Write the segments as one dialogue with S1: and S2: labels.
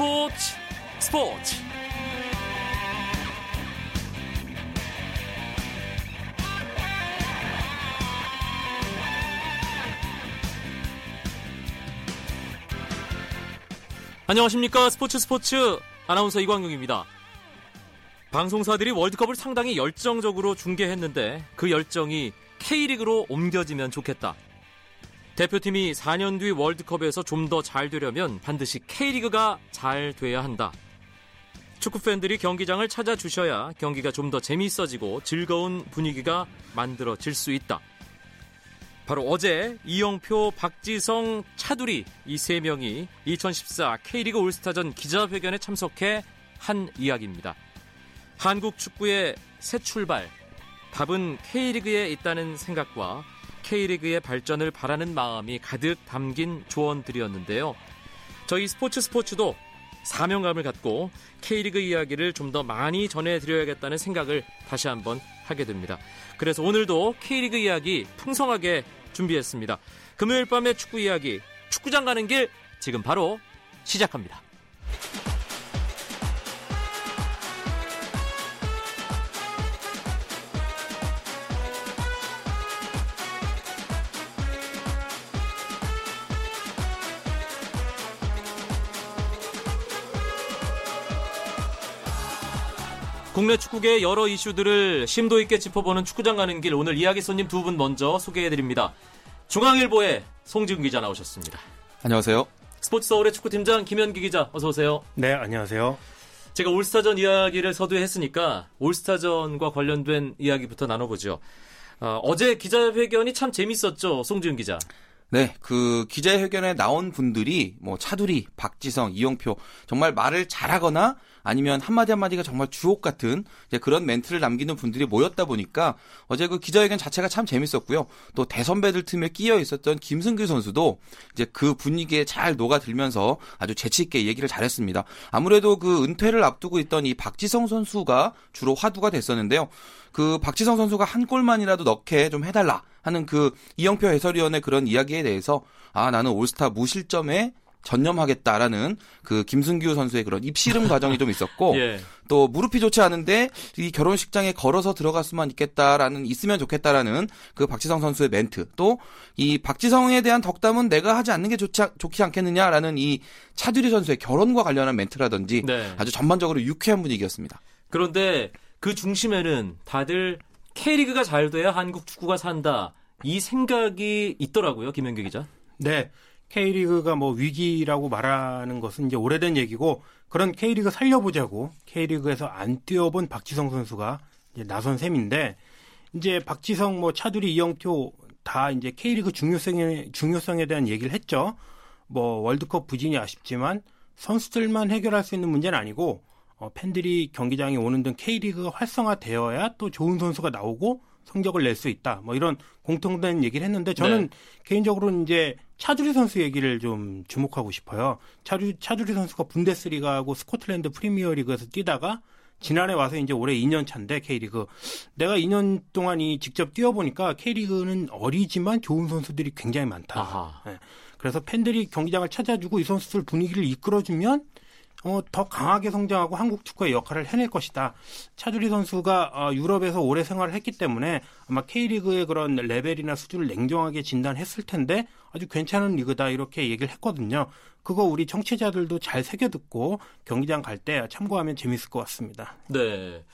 S1: 스포츠 스포츠 안녕하십니까 스포츠 스포츠 아나운서 이광용입니다. 방송사들이 월드컵을 상당히 열정적으로 중계했는데 그 열정이 K리그로 옮겨지면 좋겠다. 대표팀이 4년 뒤 월드컵에서 좀 더 잘 되려면 반드시 K리그가 잘 돼야 한다. 축구 팬들이 경기장을 찾아주셔야 경기가 좀 더 재미있어지고 즐거운 분위기가 만들어질 수 있다. 바로 어제 이영표, 박지성, 차두리 이 세 명이 2014 K리그 올스타전 기자회견에 참석해 한 이야기입니다. 한국 축구의 새 출발. 답은 K리그에 있다는 생각과 K리그의 발전을 바라는 마음이 가득 담긴 조언들이었는데요. 저희 스포츠 스포츠도 사명감을 갖고 K리그 이야기를 좀 더 많이 전해드려야겠다는 생각을 다시 한번 하게 됩니다. 그래서 오늘도 K리그 이야기 풍성하게 준비했습니다. 금요일 밤의 축구 이야기, 축구장 가는 길 지금 바로 시작합니다. 국내 축구계의 여러 이슈들을 심도 있게 짚어보는 축구장 가는 길 오늘 이야기 손님 두 분 먼저 소개해드립니다. 중앙일보의 송지훈 기자 나오셨습니다.
S2: 안녕하세요.
S1: 스포츠 서울의 축구팀장 김현기 기자 어서 오세요.
S3: 네, 안녕하세요.
S1: 제가 올스타전 이야기를 서두에 했으니까 올스타전과 관련된 이야기부터 나눠보죠. 어, 제 기자회견이 참 재밌었죠, 송지훈 기자.
S2: 네, 그 기자회견에 나온 분들이 뭐 차두리, 박지성, 이용표 정말 말을 잘하거나 아니면 한마디 한마디가 정말 주옥 같은 그런 멘트를 남기는 분들이 모였다 보니까 어제 그 기자회견 자체가 참 재밌었고요. 또 대선배들 틈에 끼어 있었던 김승규 선수도 이제 그 분위기에 잘 녹아들면서 아주 재치있게 얘기를 잘했습니다. 아무래도 그 은퇴를 앞두고 있던 이 박지성 선수가 주로 화두가 됐었는데요. 그 박지성 선수가 한 골만이라도 넣게 좀 해달라 하는 그 이영표 해설위원의 그런 이야기에 대해서 아 나는 올스타 무실점에 전념하겠다라는 그 김승규 선수의 그런 입씨름 과정이 좀 있었고 예. 또 무릎이 좋지 않은데 이 결혼식장에 걸어서 들어갈 수만 있겠다라는 있으면 좋겠다라는 그 박지성 선수의 멘트 또 이 박지성에 대한 덕담은 내가 하지 않는 게 좋지, 좋지 않겠느냐라는 이 차두리 선수의 결혼과 관련한 멘트라든지 네. 아주 전반적으로 유쾌한 분위기였습니다.
S1: 그런데 그 중심에는 다들 K리그가 잘 돼야 한국 축구가 산다 이 생각이 있더라고요 김현규 기자.
S3: 네. K리그가 뭐 위기라고 말하는 것은 이제 오래된 얘기고 그런 K리그 살려보자고 K리그에서 안 뛰어본 박지성 선수가 이제 나선 셈인데 이제 박지성 뭐 차두리 이영표 다 이제 K리그 중요성에 중요성에 대한 얘기를 했죠. 뭐 월드컵 부진이 아쉽지만 선수들만 해결할 수 있는 문제는 아니고 어, 팬들이 경기장에 오는 등 K리그가 활성화되어야 또 좋은 선수가 나오고 성적을 낼 수 있다. 뭐 이런 공통된 얘기를 했는데 저는 네. 개인적으로 이제 차두리 선수 얘기를 좀 주목하고 싶어요. 차두, 차두리 선수가 분데스리가하고 스코틀랜드 프리미어리그에서 뛰다가 지난해 와서 이제 올해 2년 차인데 K리그 내가 2년 동안 이 직접 뛰어보니까 K리그는 어리지만 좋은 선수들이 굉장히 많다. 네. 그래서 팬들이 경기장을 찾아주고 이 선수들 분위기를 이끌어주면 어, 더 강하게 성장하고 한국 축구의 역할을 해낼 것이다. 차두리 선수가 어, 유럽에서 오래 생활을 했기 때문에 아마 K리그의 그런 레벨이나 수준을 냉정하게 진단했을 텐데 아주 괜찮은 리그다 이렇게 얘기를 했거든요. 그거 우리 청취자들도 잘 새겨 듣고 경기장 갈 때 참고하면 재밌을 것 같습니다.
S1: 네.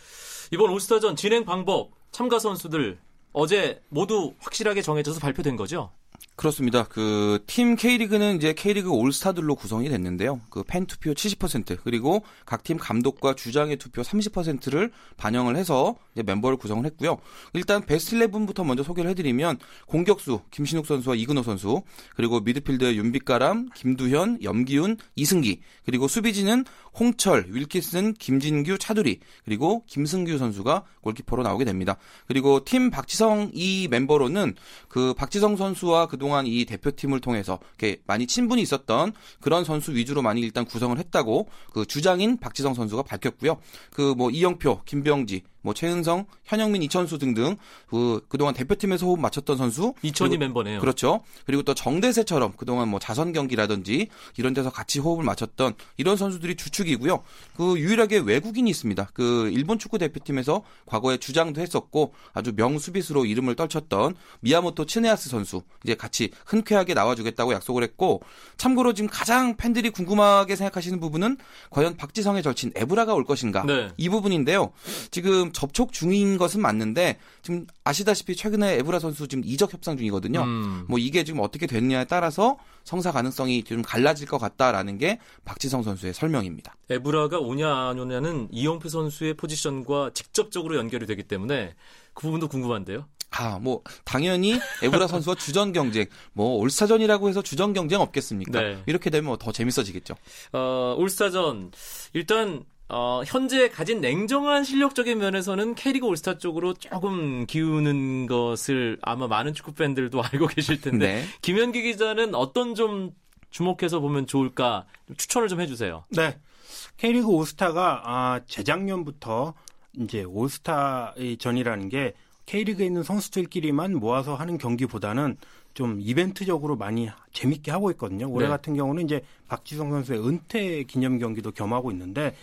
S1: 이번 올스타전 진행 방법 참가 선수들 어제 모두 확실하게 정해져서 발표된 거죠?
S2: 그렇습니다. 그 팀 K리그는 이제 K리그 올스타들로 구성이 됐는데요. 그 팬 투표 70% 그리고 각 팀 감독과 주장의 투표 30%를 반영을 해서 멤버를 구성을 했고요. 일단 베스트 11부터 먼저 소개를 해드리면 공격수 김신욱 선수와 이근호 선수 그리고 미드필드 윤빛가람, 김두현, 염기훈, 이승기 그리고 수비진은 홍철, 윌키슨, 김진규, 차두리 그리고 김승규 선수가 골키퍼로 나오게 됩니다. 그리고 팀 박지성 이 멤버로는 그 박지성 선수와 그동 안 이 대표팀을 통해서 이렇게 많이 친분이 있었던 그런 선수 위주로 많이 일단 구성을 했다고 그 주장인 박지성 선수가 밝혔고요. 그 뭐 이영표, 김병지, 뭐 최은성, 현영민, 이천수 등등 그 그동안 대표팀에서 호흡 맞췄던 선수
S1: 이천이 멤버네요.
S2: 그렇죠. 그리고 또 정대세처럼 그동안 뭐 자선 경기라든지 이런 데서 같이 호흡을 맞췄던 이런 선수들이 주축이고요. 그 유일하게 외국인이 있습니다. 그 일본 축구 대표팀에서 과거에 주장도 했었고 아주 명수비수로 이름을 떨쳤던 미야모토 츠네아스 선수 이제 같이 흔쾌하게 나와주겠다고 약속을 했고 참고로 지금 가장 팬들이 궁금하게 생각하시는 부분은 과연 박지성의 절친 에브라가 올 것인가
S1: 네.
S2: 이 부분인데요. 지금 접촉 중인 것은 맞는데 지금 아시다시피 최근에 에브라 선수 지금 이적 협상 중이거든요.
S1: 음.
S2: 뭐 이게 지금 어떻게 됐냐에 따라서 성사 가능성이 좀 갈라질 것 같다라는 게 박지성 선수의 설명입니다.
S1: 에브라가 오냐 안 오냐는 이영표 선수의 포지션과 직접적으로 연결이 되기 때문에 그 부분도 궁금한데요.
S2: 아, 뭐 당연히 에브라 선수와 주전 경쟁, 뭐 올스타전이라고 해서 주전 경쟁 없겠습니까?
S1: 네.
S2: 이렇게 되면 뭐더 재밌어지겠죠.
S1: 어, 올스타전 일단 어, 현재 가진 냉정한 실력적인 면에서는 K리그 올스타 쪽으로 조금 기우는 것을 아마 많은 축구 팬들도 알고 계실 텐데
S2: 네.
S1: 김현기 기자는 어떤 좀 주목해서 보면 좋을까 좀 추천을 좀 해주세요.
S3: 네. K리그 올스타가 아, 재작년부터 이제 올스타 전이라는 게 K리그에 있는 선수들끼리만 모아서 하는 경기보다는 좀 이벤트적으로 많이 재밌게 하고 있거든요. 올해
S1: 네.
S3: 같은 경우는 이제 박지성 선수의 은퇴 기념 경기도 겸하고 있는데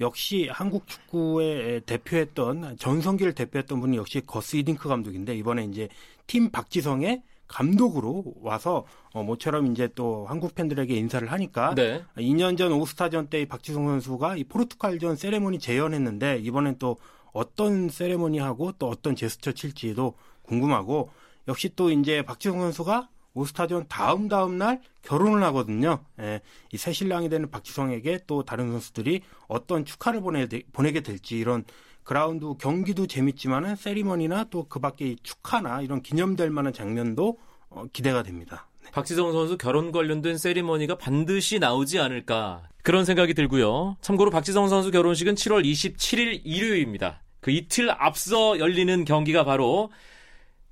S3: 역시 한국 축구에 대표했던 전성기를 대표했던 분이 역시 거스 이딩크 감독인데 이번에 이제 팀 박지성의 감독으로 와서 어, 모처럼 이제 또 한국 팬들에게 인사를 하니까
S1: 네.
S3: 2년 전 오스타전 때이 박지성 선수가 이 포르투갈전 세레모니 재연했는데 이번엔 또 어떤 세레모니 하고 또 어떤 제스처 칠지도 궁금하고 역시 또 이제 박지성 선수가 오스타전 다음 다음 날 결혼을 하거든요. 예, 이 새 신랑이 되는 박지성에게 또 다른 선수들이 어떤 축하를 보내, 보내게 될지 이런 그라운드 경기도 재밌지만은 세리머니나 또 그 밖에 이 축하나 이런 기념될 만한 장면도 어, 기대가 됩니다.
S1: 박지성 선수 결혼 관련된 세리머니가 반드시 나오지 않을까 그런 생각이 들고요. 참고로 박지성 선수 결혼식은 7월 27일 일요일입니다. 그 이틀 앞서 열리는 경기가 바로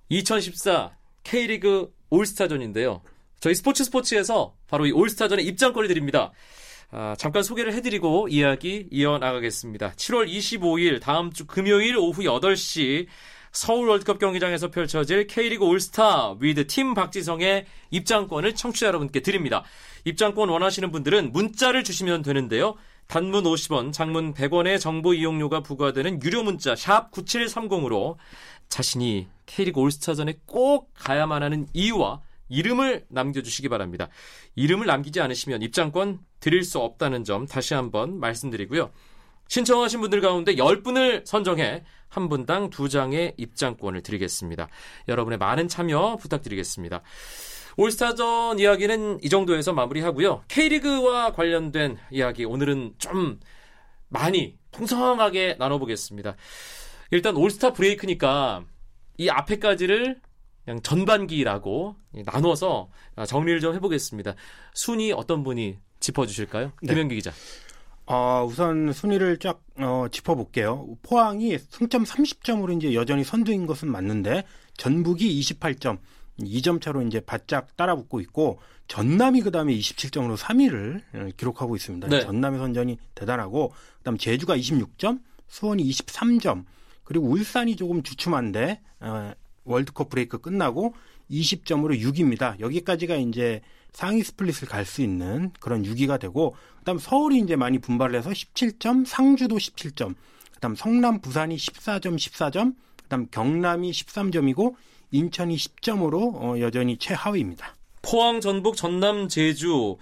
S1: 2014 K리그 올스타전인데요. 저희 스포츠 스포츠에서 바로 이 올스타전의 입장권을 드립니다. 아, 잠깐 소개를 해드리고 이야기 이어나가겠습니다. 7월 25일 다음 주 금요일 오후 8시 서울 월드컵 경기장에서 펼쳐질 K리그 올스타 with 팀 박지성의 입장권을 청취자 여러분께 드립니다. 입장권 원하시는 분들은 문자를 주시면 되는데요. 단문 50원, 장문 100원의 정보 이용료가 부과되는 유료 문자 샵 9730으로 자신이 K리그 올스타전에 꼭 가야만 하는 이유와 이름을 남겨주시기 바랍니다. 이름을 남기지 않으시면 입장권 드릴 수 없다는 점 다시 한번 말씀드리고요. 신청하신 분들 가운데 10분을 선정해 한 분당 두 장의 입장권을 드리겠습니다. 여러분의 많은 참여 부탁드리겠습니다. 올스타전 이야기는 이 정도에서 마무리하고요. K리그와 관련된 이야기 오늘은 좀 많이 풍성하게 나눠보겠습니다. 일단 올스타 브레이크니까 이 앞에까지를 그냥 전반기라고 나눠서 정리를 좀 해보겠습니다. 순위 어떤 분이 짚어주실까요?
S3: 네.
S1: 김현기 기자.
S3: 어, 우선 순위를 쫙 어, 짚어볼게요. 포항이 승점 30점으로 이제 여전히 선두인 것은 맞는데 전북이 28점, 2점 차로 이제 바짝 따라붙고 있고 전남이 그다음에 27점으로 3위를 어, 기록하고 있습니다.
S1: 네.
S3: 전남의 선전이 대단하고 그다음 제주가 26점, 수원이 23점, 그리고 울산이 조금 주춤한데 어, 월드컵 브레이크 끝나고 20점으로 6위입니다. 여기까지가 이제 상위 스플릿을 갈 수 있는 그런 6위가 되고 그다음 서울이 이제 많이 분발을 해서 17점, 상주도 17점, 그다음 성남, 부산이 14점, 14점, 그다음 경남이 13점이고 인천이 10점으로 어, 여전히 최하위입니다.
S1: 포항, 전북, 전남, 제주 뭐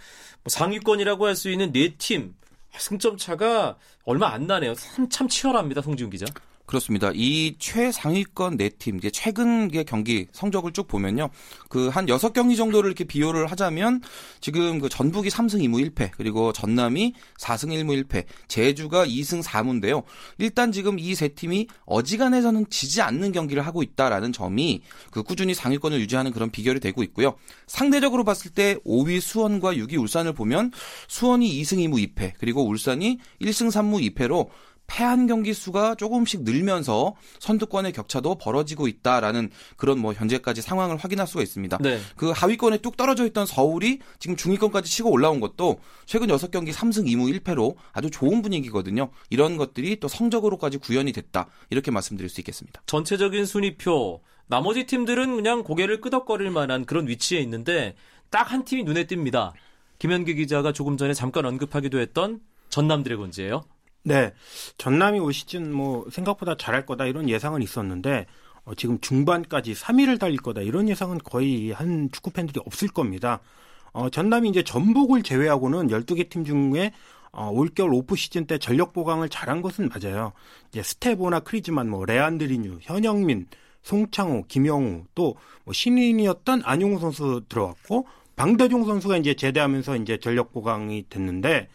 S1: 상위권이라고 할 수 있는 네팀 승점 차가 얼마 안 나네요. 참, 참 치열합니다, 송지훈 기자.
S2: 그렇습니다. 이 최상위권 네 팀, 이제 최근의 경기 성적을 쭉 보면요. 그 한 여섯 경기 정도를 이렇게 비교를 하자면 지금 그 전북이 3승 2무 1패, 그리고 전남이 4승 1무 1패, 제주가 2승 4무인데요. 일단 지금 이 세 팀이 어지간해서는 지지 않는 경기를 하고 있다라는 점이 그 꾸준히 상위권을 유지하는 그런 비결이 되고 있고요. 상대적으로 봤을 때 5위 수원과 6위 울산을 보면 수원이 2승 2무 2패, 그리고 울산이 1승 3무 2패로 패한 경기 수가 조금씩 늘면서 선두권의 격차도 벌어지고 있다라는 그런 뭐 현재까지 상황을 확인할 수가 있습니다.
S1: 네.
S2: 그 하위권에 뚝 떨어져 있던 서울이 지금 중위권까지 치고 올라온 것도 최근 6경기 3승 2무 1패로 아주 좋은 분위기거든요. 이런 것들이 또 성적으로까지 구현이 됐다. 이렇게 말씀드릴 수 있겠습니다.
S1: 전체적인 순위표 나머지 팀들은 그냥 고개를 끄덕거릴 만한 그런 위치에 있는데 딱 한 팀이 눈에 띕니다. 김현기 기자가 조금 전에 잠깐 언급하기도 했던 전남 드래곤즈예요.
S3: 네. 전남이 올 시즌 뭐 생각보다 잘할 거다 이런 예상은 있었는데 어, 지금 중반까지 3위를 달릴 거다 이런 예상은 거의 한 축구 팬들이 없을 겁니다. 어, 전남이 이제 전북을 제외하고는 12개 팀 중에 어, 올겨울 오프 시즌 때 전력 보강을 잘한 것은 맞아요. 이제 스테보나 크리즈만, 뭐 레안드리뉴, 현영민, 송창호, 김영우 또 뭐 신인이었던 안용우 선수 들어왔고 방대종 선수가 이제 제대하면서 이제 전력 보강이 됐는데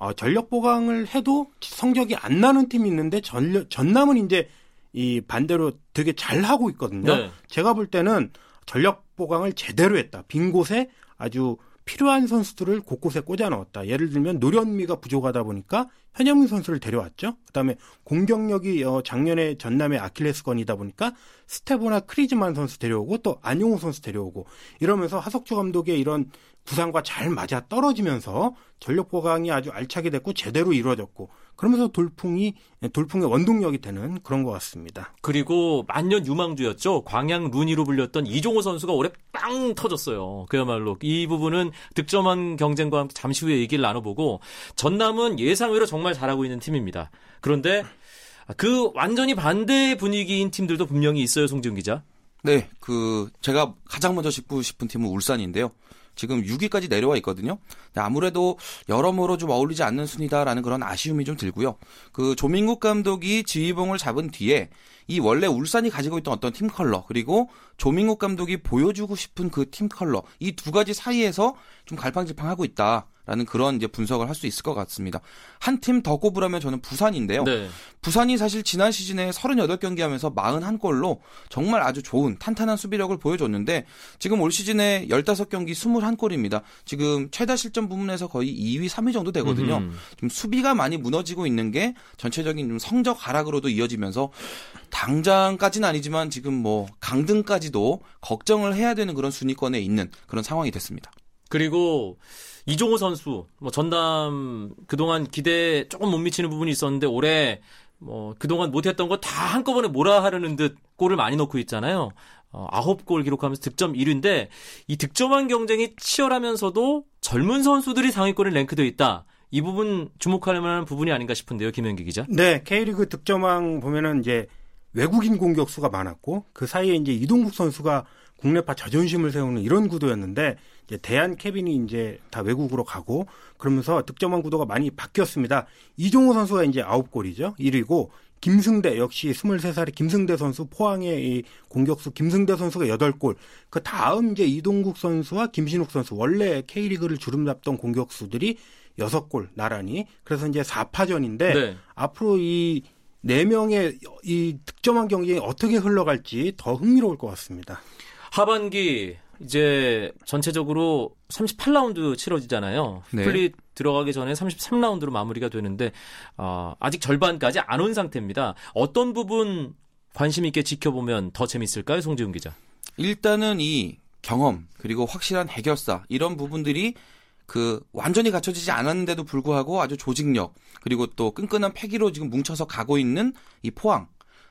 S3: 어, 전력 보강을 해도 성적이 안 나는 팀이 있는데 전력, 전남은 이제 이 반대로 되게 잘 하고 있거든요.
S1: 네.
S3: 제가 볼 때는 전력 보강을 제대로 했다. 빈 곳에 아주 필요한 선수들을 곳곳에 꽂아 넣었다. 예를 들면 노련미가 부족하다 보니까 현영민 선수를 데려왔죠. 그다음에 공격력이 어, 작년에 전남의 아킬레스건이다 보니까 스테보나 크리즈만 선수 데려오고 또 안용호 선수 데려오고 이러면서 하석주 감독의 이런 구상과 잘 맞아 떨어지면서 전력 보강이 아주 알차게 됐고 제대로 이루어졌고 그러면서 돌풍이 돌풍의 원동력이 되는 그런 것 같습니다.
S1: 그리고 만년 유망주였죠. 광양 루니로 불렸던 이종호 선수가 올해 빵 터졌어요. 그야말로 이 부분은 득점한 경쟁과 함께 잠시 후에 얘기를 나눠보고 전남은 예상외로 정말 잘하고 있는 팀입니다. 그런데 그 완전히 반대 분위기인 팀들도 분명히 있어요, 송지훈 기자.
S2: 네, 그 제가 가장 먼저 짚고 싶은 팀은 울산인데요. 지금 6위까지 내려와 있거든요. 아무래도 여러모로 좀 어울리지 않는 순위다라는 그런 아쉬움이 좀 들고요. 그 조민국 감독이 지휘봉을 잡은 뒤에 이 원래 울산이 가지고 있던 어떤 팀 컬러 그리고 조민국 감독이 보여주고 싶은 그 팀 컬러 이 두 가지 사이에서 좀 갈팡질팡하고 있다 라는 그런 이제 분석을 할 수 있을 것 같습니다. 한 팀 더 꼽으라면 저는 부산인데요.
S1: 네.
S2: 부산이 사실 지난 시즌에 38경기 하면서 41골로 정말 아주 좋은 탄탄한 수비력을 보여줬는데 지금 올 시즌에 15경기 21골입니다. 지금 최다 실점 부문에서 거의 2위, 3위 정도 되거든요.
S1: 음흠.
S2: 좀 수비가 많이 무너지고 있는 게 전체적인 좀 성적 하락으로도 이어지면서 당장까지는 아니지만 지금 뭐 강등까지도 걱정을 해야 되는 그런 순위권에 있는 그런 상황이 됐습니다.
S1: 그리고 이종호 선수, 뭐 전남 그동안 기대에 조금 못 미치는 부분이 있었는데 올해 뭐 그동안 못했던 거 다 한꺼번에 몰아 하려는 듯 골을 많이 넣고 있잖아요. 어, 9골 기록하면서 득점 1위인데 이 득점한 경쟁이 치열하면서도 젊은 선수들이 상위권에 랭크되어 있다. 이 부분 주목할 만한 부분이 아닌가 싶은데요, 김현기 기자.
S3: 네, K리그 득점왕 보면은 이제 외국인 공격수가 많았고 그 사이에 이제 이동국 선수가 국내파 자존심을 세우는 이런 구도였는데 이제 대한 케빈이 이제 다 외국으로 가고 그러면서 득점왕 구도가 많이 바뀌었습니다. 이종호 선수가 이제 9골이죠. 1위고 김승대 역시 23살의 김승대 선수 포항의 이 공격수 김승대 선수가 8골. 그 다음 이제 이동국 선수와 김신욱 선수 원래 K리그를 주름 잡던 공격수들이 6골 나란히. 그래서 이제 4파전인데
S1: 네.
S3: 앞으로 이네 명의 이 득점한 경기에 어떻게 흘러갈지 더 흥미로울 것 같습니다.
S1: 하반기 이제 전체적으로 38라운드 치러지잖아요.
S2: 네.
S1: split 들어가기 전에 33라운드로 마무리가 되는데 어, 아직 절반까지 안 온 상태입니다. 어떤 부분 관심 있게 지켜보면 더 재밌을까요, 송지훈 기자?
S2: 일단은 이 경험 그리고 확실한 해결사 이런 부분들이 그 완전히 갖춰지지 않았는데도 불구하고 아주 조직력 그리고 또 끈끈한 패기로 지금 뭉쳐서 가고 있는 이 포항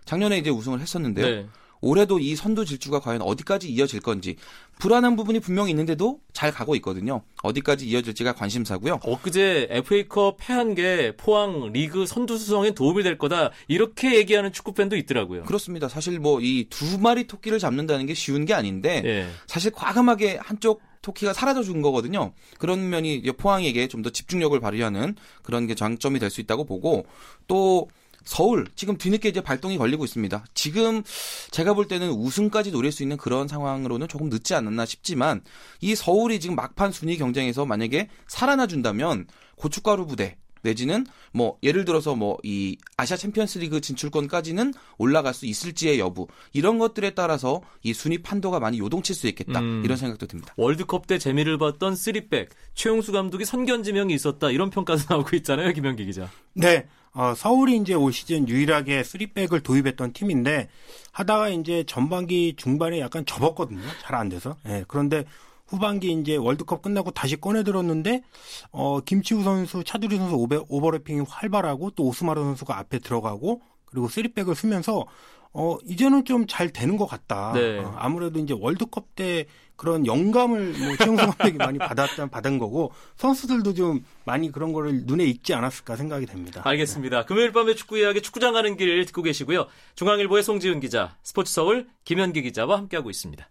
S2: 작년에 이제 우승을 했었는데요.
S1: 네.
S2: 올해도 이 선두 질주가 과연 어디까지 이어질 건지 불안한 부분이 분명히 있는데도 잘 가고 있거든요. 어디까지 이어질지가 관심사고요.
S1: 엊그제 FA컵 패한 게 포항 리그 선두 수성에 도움이 될 거다 이렇게 얘기하는 축구 팬도 있더라고요.
S2: 그렇습니다. 사실 뭐 이 두 마리 토끼를 잡는다는 게 쉬운 게 아닌데
S1: 예.
S2: 사실 과감하게 한쪽 토끼가 사라져 준 거거든요. 그런 면이 포항에게 좀 더 집중력을 발휘하는 그런 게 장점이 될 수 있다고 보고 또 서울 지금 뒤늦게 이제 발동이 걸리고 있습니다. 지금 제가 볼 때는 우승까지 노릴 수 있는 그런 상황으로는 조금 늦지 않았나 싶지만 이 서울이 지금 막판 순위 경쟁에서 만약에 살아나 준다면 고춧가루 부대 내지는 뭐 예를 들어서 뭐 이 아시아 챔피언스리그 진출권까지는 올라갈 수 있을지의 여부 이런 것들에 따라서 이 순위 판도가 많이 요동칠 수 있겠다
S1: 음.
S2: 이런 생각도 듭니다.
S1: 월드컵 때 재미를 봤던 쓰리백 최용수 감독이 선견 지명이 있었다 이런 평가도 나오고 있잖아요, 김현기 기자.
S3: 네. 어, 서울이 이제 올 시즌 유일하게 3백을 도입했던 팀인데 하다가 이제 전반기 중반에 약간 접었거든요. 잘 안 돼서. 예, 그런데 후반기 이제 월드컵 끝나고 다시 꺼내 들었는데 어 김치우 선수, 차두리 선수 오버, 오버래핑이 활발하고 또 오스마르 선수가 앞에 들어가고 그리고 3백을 쓰면서 어 이제는 좀 잘 되는 것 같다.
S1: 네.
S3: 어, 아무래도 이제 월드컵 때 그런 영감을 뭐 최용수 감독이 많이 받았던 받은 거고 선수들도 좀 많이 그런 거를 눈에 익지 않았을까 생각이 됩니다.
S1: 알겠습니다. 금요일 밤에 축구 이야기 축구장 가는 길 듣고 계시고요. 중앙일보의 송지은 기자, 스포츠 서울 김현기 기자와 함께하고 있습니다.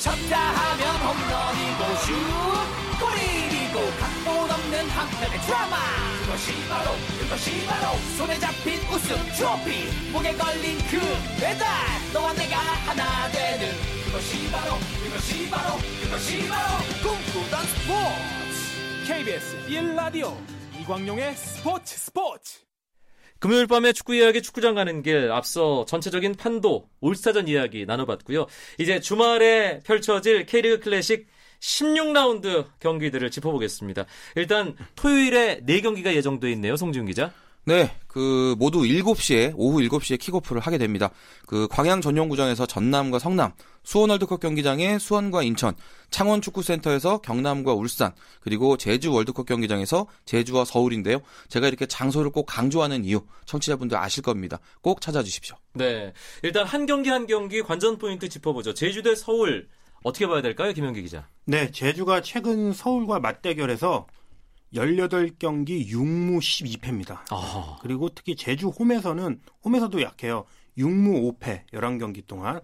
S4: 쳤다 하면 홈런이고 슛 골이고 각본 없는 한편의 드라마 그것이 바로 그것이 바로. 손에 잡힌 우승 트로피. 목에 걸린 그 배달. 너와 내가 하나 되는 그것이 바로 그것이 바로 그것이 바로. 꿈꾸던 스포츠. KBS 1라디오 이광용의 스포츠 스포츠.
S1: 금요일 밤에 축구 이야기 축구장 가는 길. 앞서 전체적인 판도 올스타전 이야기 나눠봤고요. 이제 주말에 펼쳐질 K리그 클래식 16라운드 경기들을 짚어보겠습니다. 일단 토요일에 4경기가 예정돼 있네요. 송지훈 기자.
S2: 네, 그 모두 7시에 오후 7시에 킥오프를 하게 됩니다. 그 광양 전용구장에서 전남과 성남, 수원 월드컵 경기장에 수원과 인천, 창원 축구센터에서 경남과 울산, 그리고 제주 월드컵 경기장에서 제주와 서울인데요. 제가 이렇게 장소를 꼭 강조하는 이유 청취자분들 아실 겁니다. 꼭 찾아주십시오.
S1: 네. 일단 한 경기 한 경기 관전 포인트 짚어보죠. 제주 대 서울 어떻게 봐야 될까요? 김현기 기자.
S3: 네, 제주가 최근 서울과 맞대결에서 18경기 6무 12패입니다.
S1: 아,
S3: 그리고 특히 제주 홈에서는 홈에서도 약해요. 6무 5패 11경기 동안.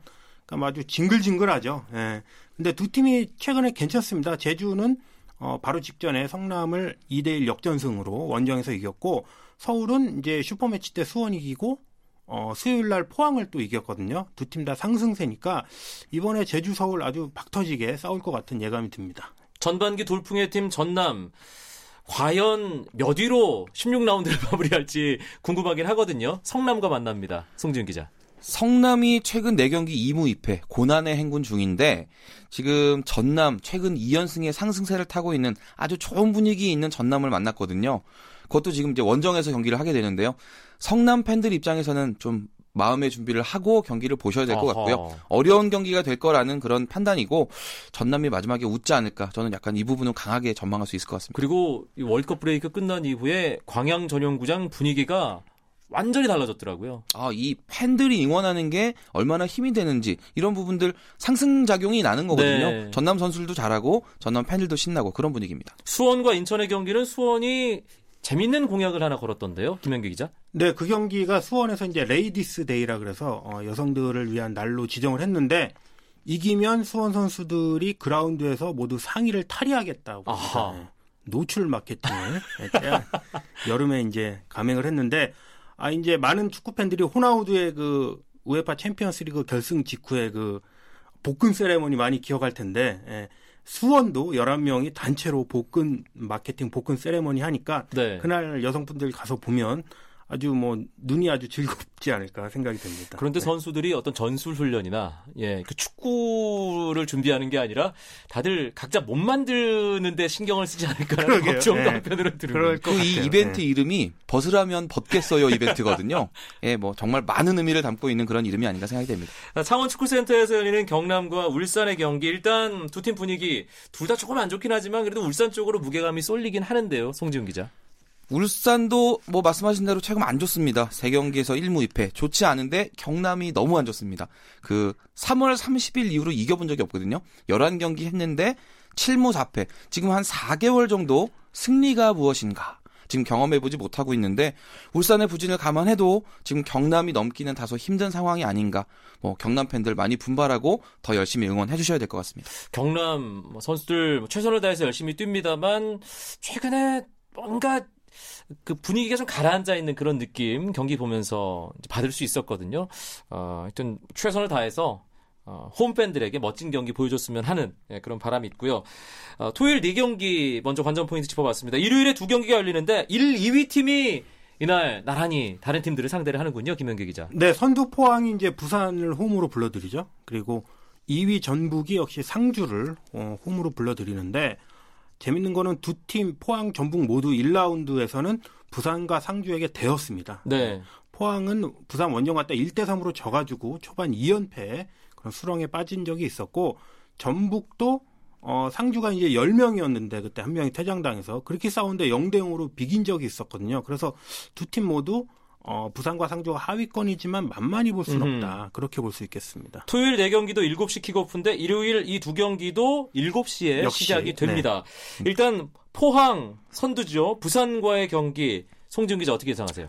S3: 그러니까 아주 징글징글하죠. 예. 근데 두 팀이 최근에 괜찮습니다. 제주는 어, 바로 직전에 성남을 2대1 역전승으로 원정에서 이겼고 서울은 이제 슈퍼매치 때 수원 이기고 어, 수요일 날 포항을 또 이겼거든요. 두 팀 다 상승세니까 이번에 제주 서울 아주 박터지게 싸울 것 같은 예감이 듭니다.
S1: 전반기 돌풍의 팀 전남. 과연 몇 위로 16라운드를 마무리할지 궁금하긴 하거든요. 성남과 만납니다. 송지훈 기자.
S2: 성남이 최근 4경기 2무 2패 고난의 행군 중인데 지금 전남 최근 2연승의 상승세를 타고 있는 아주 좋은 분위기 있는 전남을 만났거든요. 그것도 지금 이제 원정에서 경기를 하게 되는데요. 성남 팬들 입장에서는 좀 마음의 준비를 하고 경기를 보셔야 될 것 같고요. 어려운 경기가 될 거라는 그런 판단이고 전남이 마지막에 웃지 않을까. 저는 약간 이 부분은 강하게 전망할 수 있을 것 같습니다.
S1: 그리고 이 월드컵 브레이크 끝난 이후에 광양 전용구장 분위기가 완전히 달라졌더라고요.
S2: 아, 이 팬들이 응원하는 게 얼마나 힘이 되는지 이런 부분들 상승작용이 나는 거거든요.
S1: 네.
S2: 전남 선수들도 잘하고 전남 팬들도 신나고 그런 분위기입니다.
S1: 수원과 인천의 경기는 수원이 재밌는 공약을 하나 걸었던데요. 김현기 기자.
S3: 네, 그 경기가 수원에서 이제 Ladies Day라 그래서 어, 여성들을 위한 날로 지정을 했는데 이기면 수원 선수들이 그라운드에서 모두 상의를 탈의하겠다고. 네, 노출 마케팅을 여름에 이제 감행을 했는데 아 이제 많은 축구 팬들이 호나우두의 그 우에파 챔피언스리그 결승 직후에 그 복근 세레머니 많이 기억할 텐데 예, 수원도 11명이 단체로 복근 마케팅 복근 세레머니 하니까
S1: 네.
S3: 그날 여성분들 가서 보면 아주 뭐 눈이 아주 즐겁지 않을까 생각이 듭니다.
S1: 그런데
S3: 네.
S1: 선수들이 어떤 전술 훈련이나 예, 그 축구를 준비하는 게 아니라 다들 각자 몸 만드는데 신경을 쓰지 않을까라는
S3: 그러게요.
S1: 걱정도
S3: 네.
S1: 한편으로 들어요.
S2: 것그이
S3: 같아요.
S2: 이벤트
S3: 네.
S2: 이름이 벗으라면 벗겠어요 이벤트거든요. 예, 뭐 정말 많은 의미를 담고 있는 그런 이름이 아닌가 생각이 됩니다.
S1: 창원 축구센터에서 열리는 경남과 울산의 경기 일단 두 팀 분위기 둘 다 조금 안 좋긴 하지만 그래도 울산 쪽으로 무게감이 쏠리긴 하는데요. 송지훈 기자.
S2: 울산도 뭐 말씀하신 대로 최근 안 좋습니다. 세 경기에서 1무 2패. 좋지 않은데 경남이 너무 안 좋습니다. 그 3월 30일 이후로 이겨본 적이 없거든요. 11경기 했는데 7무 4패. 지금 한 4개월 정도 승리가 무엇인가? 지금 경험해보지 못하고 있는데 울산의 부진을 감안해도 지금 경남이 넘기는 다소 힘든 상황이 아닌가. 뭐 경남 팬들 많이 분발하고 더 열심히 응원해 주셔야 될 것 같습니다.
S1: 경남 뭐 선수들 뭐 최선을 다해서 열심히 뜁니다만 최근에 뭔가 그 분위기가 좀 가라앉아 있는 그런 느낌 경기 보면서 받을 수 있었거든요. 어, 하여튼 최선을 다해서 어, 홈팬들에게 멋진 경기 보여줬으면 하는 예, 그런 바람이 있고요. 어, 토요일 4경기 먼저 관전 포인트 짚어봤습니다. 일요일에 두 경기가 열리는데 1, 2위 팀이 이날 나란히 다른 팀들을 상대를 하는군요. 김현기 기자.
S3: 네, 선두 포항이 이제 부산을 홈으로 불러들이죠. 그리고 2위 전북이 역시 상주를 어, 홈으로 불러들이는데 재밌는 거는 두 팀 포항 전북 모두 1라운드에서는 부산과 상주에게 되었습니다.
S1: 네.
S3: 포항은 부산 원정 갔다 1대 3으로 져 가지고 초반 2연패 그런 수렁에 빠진 적이 있었고 전북도 어, 상주가 이제 10명이었는데 그때 한 명이 퇴장당해서 그렇게 싸우는데 0대 0으로 비긴 적이 있었거든요. 그래서 두 팀 모두 어, 부산과 상주가 하위권이지만 만만히 볼 수는. 없다. 그렇게 볼 수 있겠습니다.
S1: 토요일 4경기도 7시 킥오프인데 일요일 이 두 경기도 7시에
S3: 역시,
S1: 시작이 됩니다. 일단 포항 선두죠. 부산과의 경기 송지훈 기자 어떻게 예상하세요?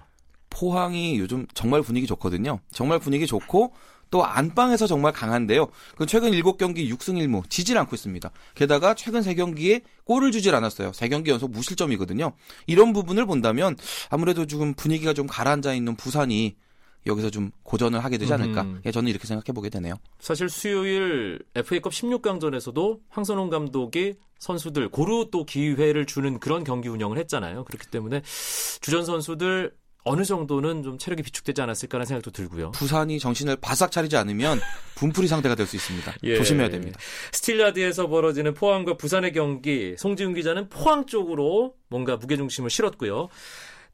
S2: 포항이 요즘 정말 분위기 좋거든요. 정말 분위기 좋고 또 안방에서 정말 강한데요. 그 최근 7경기 6승 1무 지질 않고 있습니다. 게다가 최근 3경기에 골을 주질 않았어요. 3경기 연속 무실점이거든요. 이런 부분을 본다면 아무래도 지금 분위기가 좀 가라앉아 있는 부산이 여기서 좀 고전을 하게 되지 않을까.
S1: 음.
S2: 예, 저는 이렇게 생각해 보게 되네요.
S1: 사실 수요일 FA컵 16강전에서도 황선홍 감독이 선수들 고루 또 기회를 주는 그런 경기 운영을 했잖아요. 그렇기 때문에 주전 선수들 어느 정도는 좀 체력이 비축되지 않았을까라는 생각도 들고요.
S2: 부산이 정신을 바싹 차리지 않으면 분풀이 상대가 될 수 있습니다.
S1: 예.
S2: 조심해야 됩니다.
S1: 스틸라드에서 벌어지는 포항과 부산의 경기 송지훈 기자는 포항 쪽으로 뭔가 무게중심을 실었고요.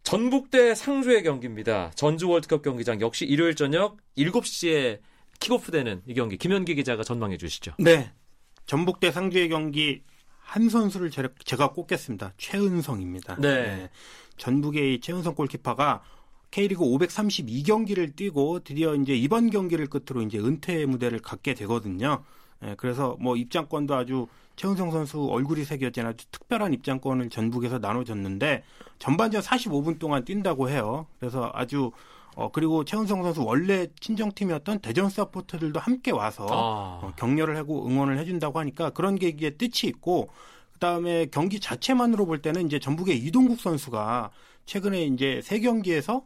S1: 전북대 상주의 경기입니다. 전주 월드컵 경기장 역시 일요일 저녁 7시에 킥오프되는 이 경기 김현기 기자가 전망해 주시죠.
S3: 네. 전북대 상주의 경기 한 선수를 제- 제가 꼽겠습니다. 최은성입니다.
S1: 네.
S3: 전북의 이 최은성 골키퍼가 K리그 532경기를 뛰고 드디어 이제 이번 경기를 끝으로 이제 은퇴 무대를 갖게 되거든요. 예, 그래서 뭐 입장권도 아주 최은성 선수 얼굴이 새겨진 아주 특별한 입장권을 전북에서 나눠줬는데 전반전 45분 동안 뛴다고 해요. 그래서 아주 어 그리고 최은성 선수 원래 친정팀이었던 대전 서포터들도 함께 와서
S1: 아.
S3: 어, 격려를 하고 응원을 해준다고 하니까 그런 게 이게 뜻이 있고 그다음에 경기 자체만으로 볼 때는 이제 전북의 이동국 선수가 최근에 이제 세 경기에서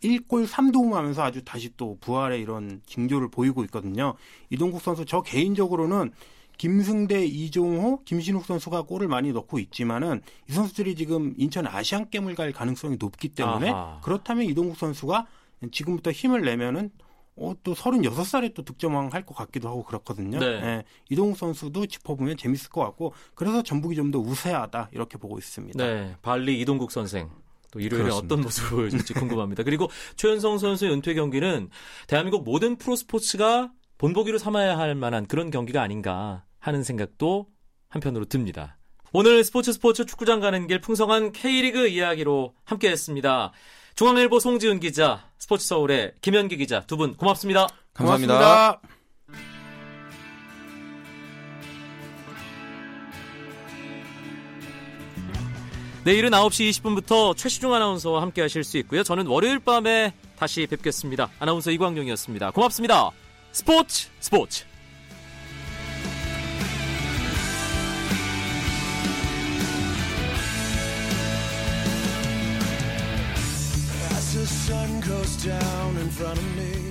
S3: 1골 3도움 하면서 아주 다시 또 부활의 이런 징조를 보이고 있거든요. 이동국 선수 저 개인적으로는 김승대, 이종호, 김신욱 선수가 골을 많이 넣고 있지만은 이 선수들이 지금 인천 아시안 게임을 갈 가능성이 높기 때문에
S1: 아하.
S3: 그렇다면 이동국 선수가 지금부터 힘을 내면은 어, 또 36살에 또 득점왕 할 것 같기도 하고 그렇거든요.
S1: 네.
S3: 예, 이동국 선수도 짚어보면 재밌을 것 같고 그래서 전북이 좀 더 우세하다 이렇게 보고 있습니다.
S1: 네, 발리 이동국 선생. 또 일요일에
S2: 그렇습니다.
S1: 어떤 모습을 보여줄지 궁금합니다. 그리고 최은성 선수의 은퇴 경기는 대한민국 모든 프로스포츠가 본보기로 삼아야 할 만한 그런 경기가 아닌가 하는 생각도 한편으로 듭니다. 오늘 스포츠 스포츠 축구장 가는 길 풍성한 K리그 이야기로 함께했습니다. 중앙일보 송지은 기자, 스포츠 서울의 김현기 기자 두 분 고맙습니다.
S2: 감사합니다.
S3: 고맙습니다.
S1: 내일은 9시 20분부터 최시중 아나운서와 함께 하실 수 있고요. 저는 월요일 밤에 다시 뵙겠습니다. 아나운서 이광용이었습니다. 고맙습니다. 스포츠 스포츠.
S5: The sun goes down in front of me